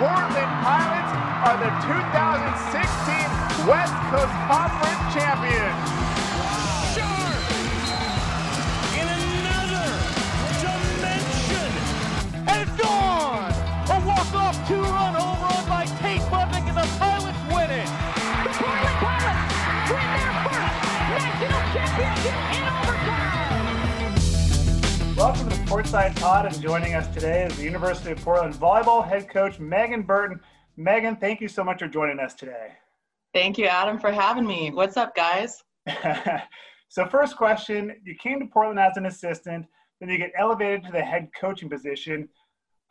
Portland Pilots are the 2016 West Coast Conference champions. The Pod, and joining us today is the University of Portland volleyball head coach Megan Burton. Megan, thank you so much for joining us today. Thank you, Adam, for having me. What's up, guys? so, first question you came to Portland as an assistant, then you get elevated to the head coaching position.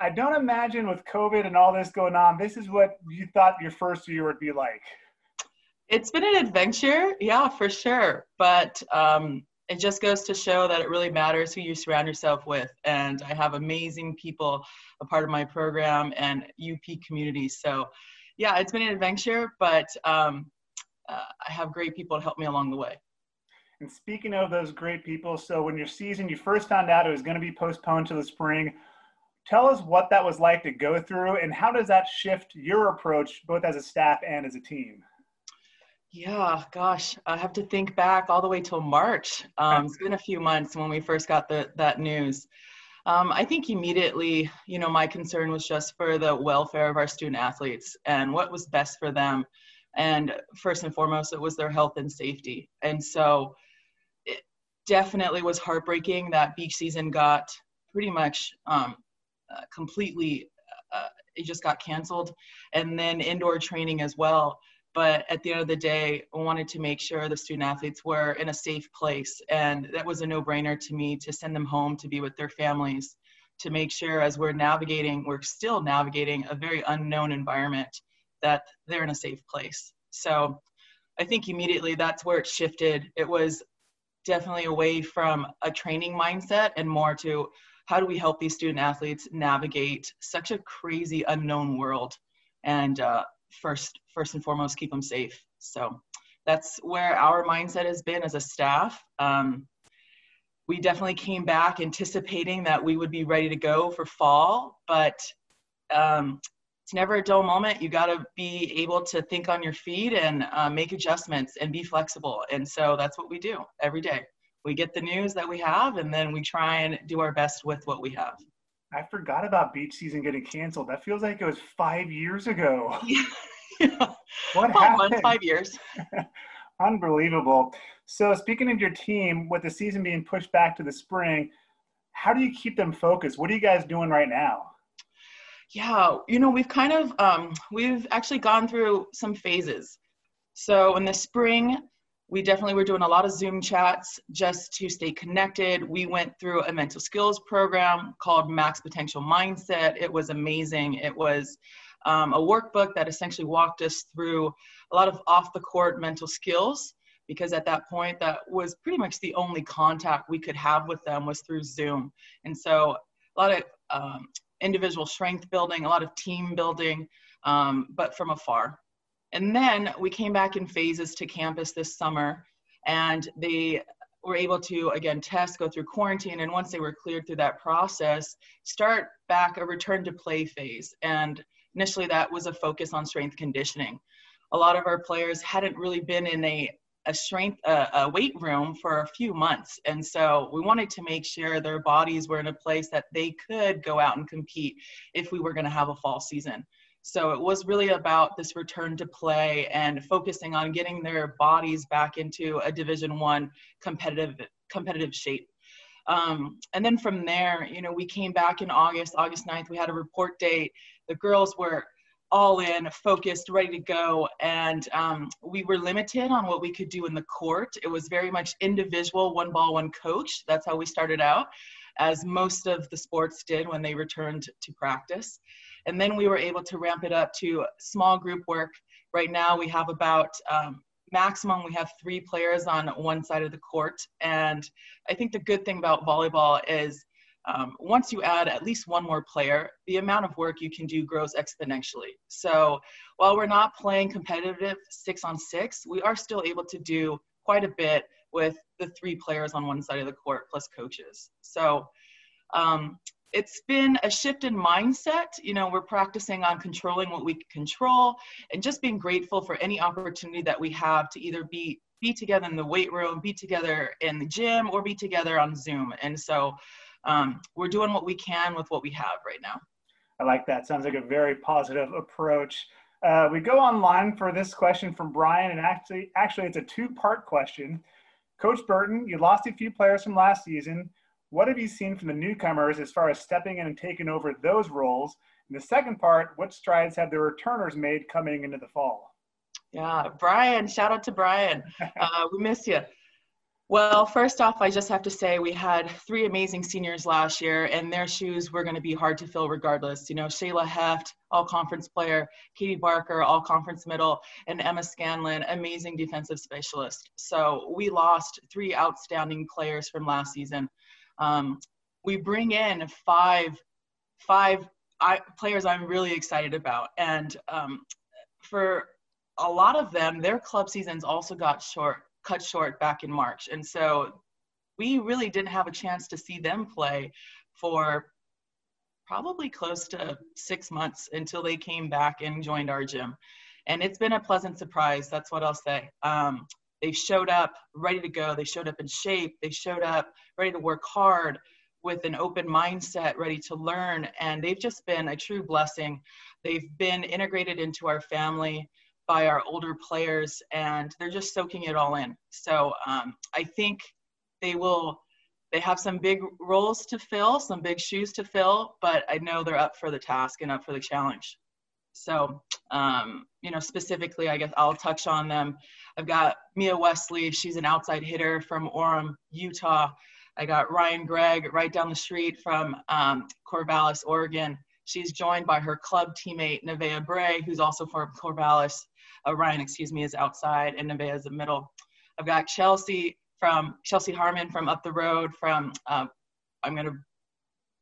I don't imagine with COVID and all this going on, this is what you thought your first year would be like. It's been an adventure, yeah, for sure. But um, it just goes to show that it really matters who you surround yourself with. And I have amazing people a part of my program and UP community. So, yeah, it's been an adventure, but um, uh, I have great people to help me along the way. And speaking of those great people, so when your season, you first found out it was going to be postponed to the spring. Tell us what that was like to go through, and how does that shift your approach, both as a staff and as a team? Yeah, gosh, I have to think back all the way till March. Um, it's been a few months when we first got the, that news. Um, I think immediately, you know, my concern was just for the welfare of our student athletes and what was best for them. And first and foremost, it was their health and safety. And so it definitely was heartbreaking that beach season got pretty much um, uh, completely, uh, it just got canceled. And then indoor training as well but at the end of the day I wanted to make sure the student athletes were in a safe place and that was a no-brainer to me to send them home to be with their families to make sure as we're navigating we're still navigating a very unknown environment that they're in a safe place. So i think immediately that's where it shifted. It was definitely away from a training mindset and more to how do we help these student athletes navigate such a crazy unknown world and uh, first first and foremost keep them safe so that's where our mindset has been as a staff um, we definitely came back anticipating that we would be ready to go for fall but um, it's never a dull moment you got to be able to think on your feet and uh, make adjustments and be flexible and so that's what we do every day we get the news that we have and then we try and do our best with what we have I forgot about beach season getting canceled. That feels like it was five years ago. Yeah. What Five happened? months, five years. Unbelievable. So, speaking of your team, with the season being pushed back to the spring, how do you keep them focused? What are you guys doing right now? Yeah, you know, we've kind of um, we've actually gone through some phases. So in the spring, we definitely were doing a lot of Zoom chats just to stay connected. We went through a mental skills program called Max Potential Mindset. It was amazing. It was um, a workbook that essentially walked us through a lot of off the court mental skills because at that point that was pretty much the only contact we could have with them was through zoom. And so a lot of um, individual strength building a lot of team building um, but from afar. And then we came back in phases to campus this summer and they were able to again test go through quarantine and once they were cleared through that process start back a return to play phase. And initially that was a focus on strength conditioning. A lot of our players hadn't really been in a a strength uh, a weight room for a few months. And so we wanted to make sure their bodies were in a place that they could go out and compete if we were going to have a fall season. So it was really about this return to play and focusing on getting their bodies back into a division one competitive competitive shape. Um, and then from there you know we came back in august. August 9th we had a report date the girls were all in, focused, ready to go. And um, we were limited on what we could do in the court. It was very much individual, one ball, one coach. That's how we started out, as most of the sports did when they returned to practice. And then we were able to ramp it up to small group work. Right now, we have about um, maximum, we have three players on one side of the court. And I think the good thing about volleyball is um, once you add at least one more player, the amount of work you can do grows exponentially. So while we're not playing competitive six on six, we are still able to do quite a bit with the three players on one side of the court plus coaches. So um, it's been a shift in mindset. You know, we're practicing on controlling what we control and just being grateful for any opportunity that we have to either be be together in the weight room, be together in the gym, or be together on Zoom. And so um, we're doing what we can with what we have right now. I like that. Sounds like a very positive approach. Uh, we go online for this question from Brian, and actually, actually, it's a two-part question. Coach Burton, you lost a few players from last season. What have you seen from the newcomers as far as stepping in and taking over those roles? And the second part, what strides have the returners made coming into the fall? Yeah, Brian, shout out to Brian. Uh, we miss you. Well, first off, I just have to say we had three amazing seniors last year, and their shoes were going to be hard to fill regardless. You know, Shayla Heft, all conference player, Katie Barker, all conference middle, and Emma Scanlon, amazing defensive specialist. So we lost three outstanding players from last season. Um, we bring in five, five I, players I'm really excited about, and um, for a lot of them, their club seasons also got short cut short back in March. And so we really didn't have a chance to see them play for probably close to six months until they came back and joined our gym. And it's been a pleasant surprise. That's what I'll say. Um, they showed up ready to go. They showed up in shape. They showed up ready to work hard with an open mindset, ready to learn. And they've just been a true blessing. They've been integrated into our family by our older players, and they're just soaking it all in. So um, I think they will. They have some big roles to fill, some big shoes to fill, but I know they're up for the task and up for the challenge. So, um, you know, specifically, I guess I'll touch on them. I've got Mia Wesley. She's an outside hitter from Orem, Utah. I got Ryan Gregg right down the street from um, Corvallis, Oregon. She's joined by her club teammate, Nevaeh Bray, who's also from Corvallis uh, Ryan, excuse me, is outside and Nevaeh is the middle. I've got Chelsea from Chelsea Harmon from up the road from uh, I'm gonna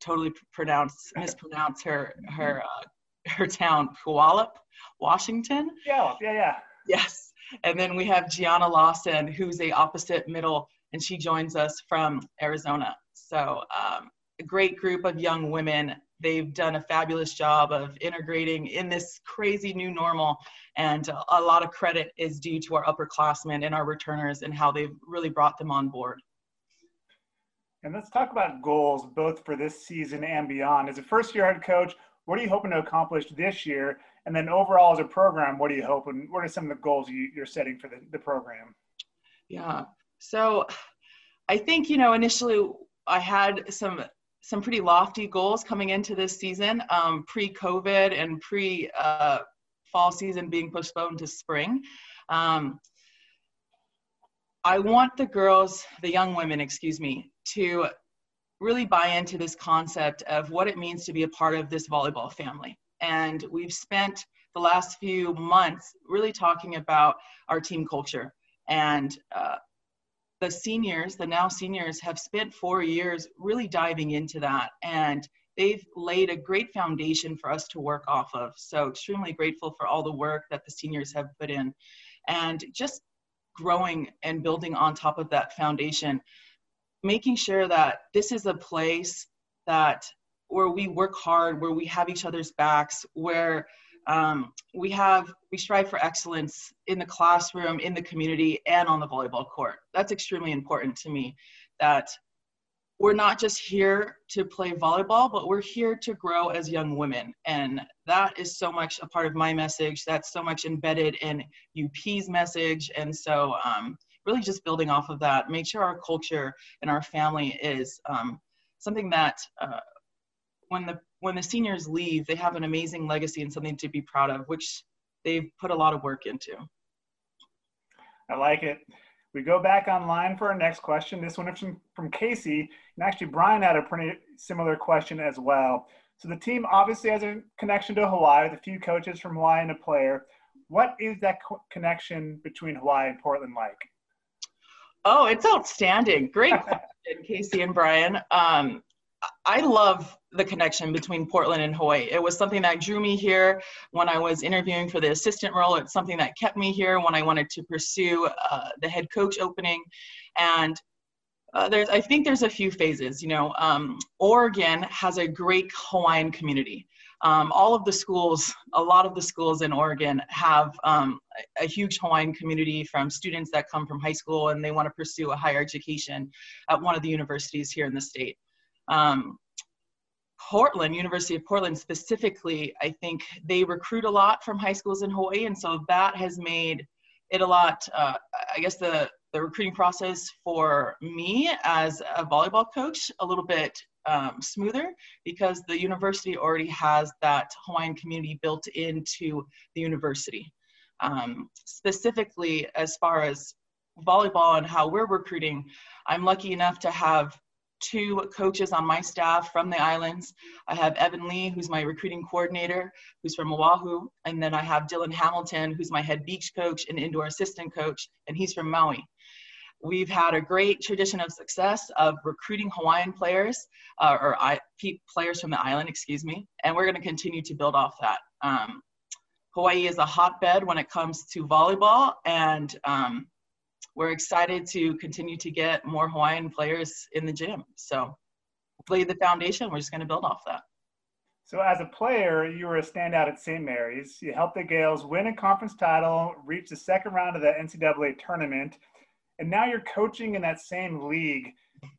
totally pronounce mispronounce her her uh, her town Puyallup, Washington. Yeah, yeah, yeah. Yes, and then we have Gianna Lawson, who's a opposite middle, and she joins us from Arizona. So um, a great group of young women they've done a fabulous job of integrating in this crazy new normal. And a lot of credit is due to our upperclassmen and our returners and how they've really brought them on board. And let's talk about goals both for this season and beyond. As a first year head coach what are you hoping to accomplish this year? And then overall as a program what are you hoping what are some of the goals you, you're setting for the, the program? Yeah. So i think you know initially i had some some pretty lofty goals coming into this season, um, pre-COVID and pre uh, fall season being postponed to spring. Um, I want the girls, the young women, excuse me, to really buy into this concept of what it means to be a part of this volleyball family. And we've spent the last few months really talking about our team culture and uh, the seniors, the now seniors, have spent four years really diving into that. And they've laid a great foundation for us to work off of. So, extremely grateful for all the work that the seniors have put in. And just growing and building on top of that foundation, making sure that this is a place that where we work hard, where we have each other's backs, where um, we have we strive for excellence in the classroom, in the community, and on the volleyball court. That's extremely important to me. That we're not just here to play volleyball, but we're here to grow as young women, and that is so much a part of my message. That's so much embedded in UP's message, and so um, really just building off of that, make sure our culture and our family is um, something that uh, when the when the seniors leave, they have an amazing legacy and something to be proud of, which they've put a lot of work into. I like it. We go back online for our next question. This one is from, from Casey. And actually, Brian had a pretty similar question as well. So the team obviously has a connection to Hawaii with a few coaches from Hawaii and a player. What is that co- connection between Hawaii and Portland like? Oh, it's outstanding. Great question, Casey and Brian. Um, I love the connection between Portland and Hawaii. It was something that drew me here when I was interviewing for the assistant role. It's something that kept me here when I wanted to pursue uh, the head coach opening. And Uh, there's, I think there's a few phases. You know, um, Oregon has a great Hawaiian community. Um, all of the schools, a lot of the schools in Oregon have um, a, a, huge Hawaiian community from students that come from high school and they want to pursue a higher education at one of the universities here in the state. Um, Portland, University of Portland specifically, I think they recruit a lot from high schools in Hawaii, and so that has made it a lot. Uh, I guess the the recruiting process for me as a volleyball coach a little bit um, smoother because the university already has that Hawaiian community built into the university. Um, specifically, as far as volleyball and how we're recruiting, I'm lucky enough to have two coaches on my staff from the islands. I have Evan Lee, who's my recruiting coordinator, who's from Oahu, and then I have Dylan Hamilton, who's my head beach coach and indoor assistant coach, and he's from Maui. We've had a great tradition of success of recruiting Hawaiian players, uh, or I, players from the island, excuse me, and we're going to continue to build off that. Um, Hawaii is a hotbed when it comes to volleyball, and um, we're excited to continue to get more Hawaiian players in the gym. So, lay the foundation. We're just going to build off that. So, as a player, you were a standout at St. Mary's. You helped the Gaels win a conference title, reach the second round of the NCAA tournament, and now you're coaching in that same league.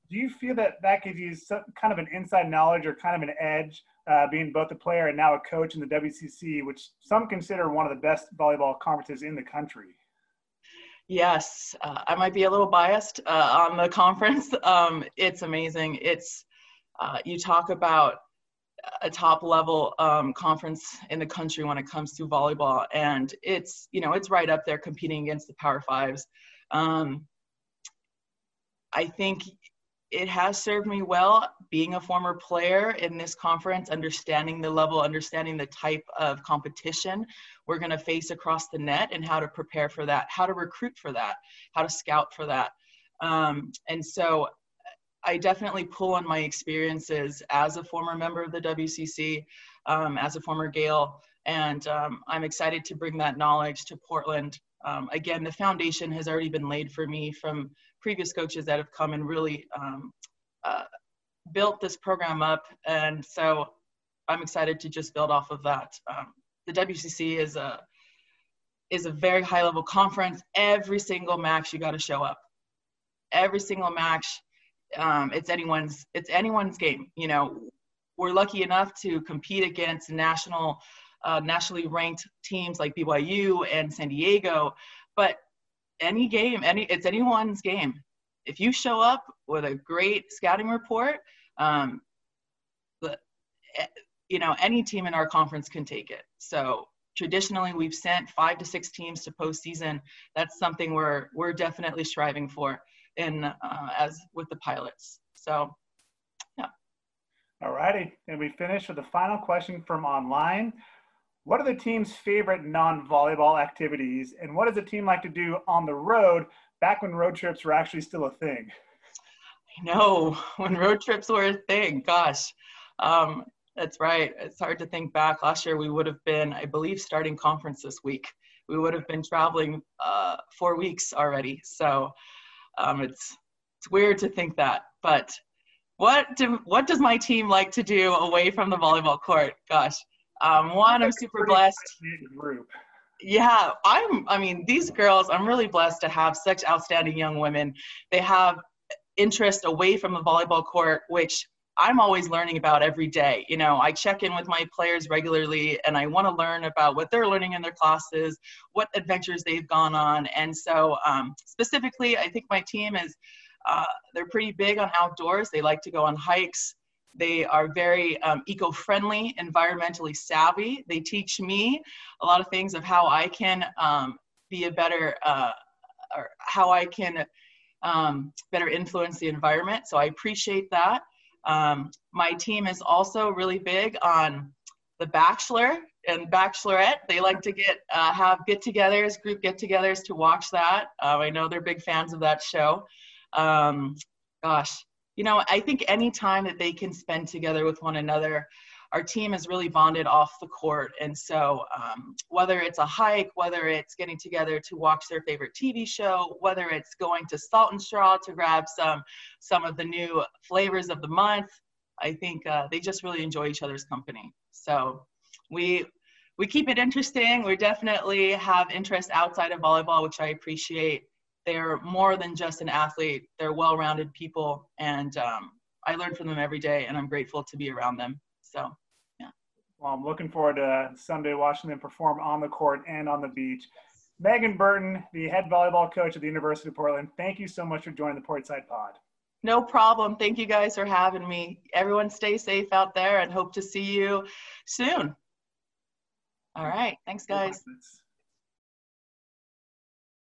Do you feel that that gives you some kind of an inside knowledge or kind of an edge, uh, being both a player and now a coach in the WCC, which some consider one of the best volleyball conferences in the country? Yes, uh, I might be a little biased uh, on the conference. Um, it's amazing. It's uh, you talk about a top level um, conference in the country when it comes to volleyball, and it's you know it's right up there competing against the Power Fives. Um, I think it has served me well being a former player in this conference, understanding the level, understanding the type of competition we're going to face across the net and how to prepare for that, how to recruit for that, how to scout for that. Um, and so I definitely pull on my experiences as a former member of the WCC, um, as a former Gael, and um, I'm excited to bring that knowledge to Portland. Um, again, the foundation has already been laid for me from previous coaches that have come and really um, uh, built this program up. And so I'm excited to just build off of that. Um, the WCC is a is a very high level conference. Every single match you got to show up. Every single match, um, it's anyone's it's anyone's game. You know, we're lucky enough to compete against national uh, nationally ranked teams like BYU and San Diego, but any game, any it's anyone's game. If you show up with a great scouting report, um, eh, you know any team in our conference can take it. So traditionally, we've sent five to six teams to postseason. That's something we're we're definitely striving for in uh, as with the pilots. So, yeah. All righty, and we finish with the final question from online. What are the team's favorite non-volleyball activities, and what does the team like to do on the road back when road trips were actually still a thing? I know when road trips were a thing. Gosh, um, that's right. It's hard to think back. Last year we would have been, I believe, starting conference this week. We would have been traveling uh, four weeks already. So um, it's it's weird to think that. But what do what does my team like to do away from the volleyball court? Gosh, um, one, I'm super blessed. Group. Yeah, I'm. I mean, these girls. I'm really blessed to have such outstanding young women. They have interest away from the volleyball court, which I'm always learning about every day. You know, I check in with my players regularly and I want to learn about what they're learning in their classes, what adventures they've gone on. And so, um, specifically, I think my team is, uh, they're pretty big on outdoors. They like to go on hikes. They are very um, eco friendly, environmentally savvy. They teach me a lot of things of how I can um, be a better, uh, or how I can um, better influence the environment. So I appreciate that. Um, my team is also really big on The Bachelor and Bachelorette. They like to get uh, have get-togethers, group get-togethers to watch that. Uh, I know they're big fans of that show. Um, gosh, you know, I think any time that they can spend together with one another, our team is really bonded off the court. And so, um, whether it's a hike, whether it's getting together to watch their favorite TV show, whether it's going to Salt and Straw to grab some some of the new flavors of the month, I think uh, they just really enjoy each other's company. So we we keep it interesting. We definitely have interest outside of volleyball, which I appreciate. They're more than just an athlete. They're well-rounded people, and um, I learn from them every day, and I'm grateful to be around them. So, yeah. Well, I'm looking forward to Sunday watching them perform on the court and on the beach. Megan Burton, the head volleyball coach at the University of Portland, thank you so much for joining the Portside Pod. No problem. Thank you guys for having me. Everyone stay safe out there and hope to see you soon. All right. Thanks, guys.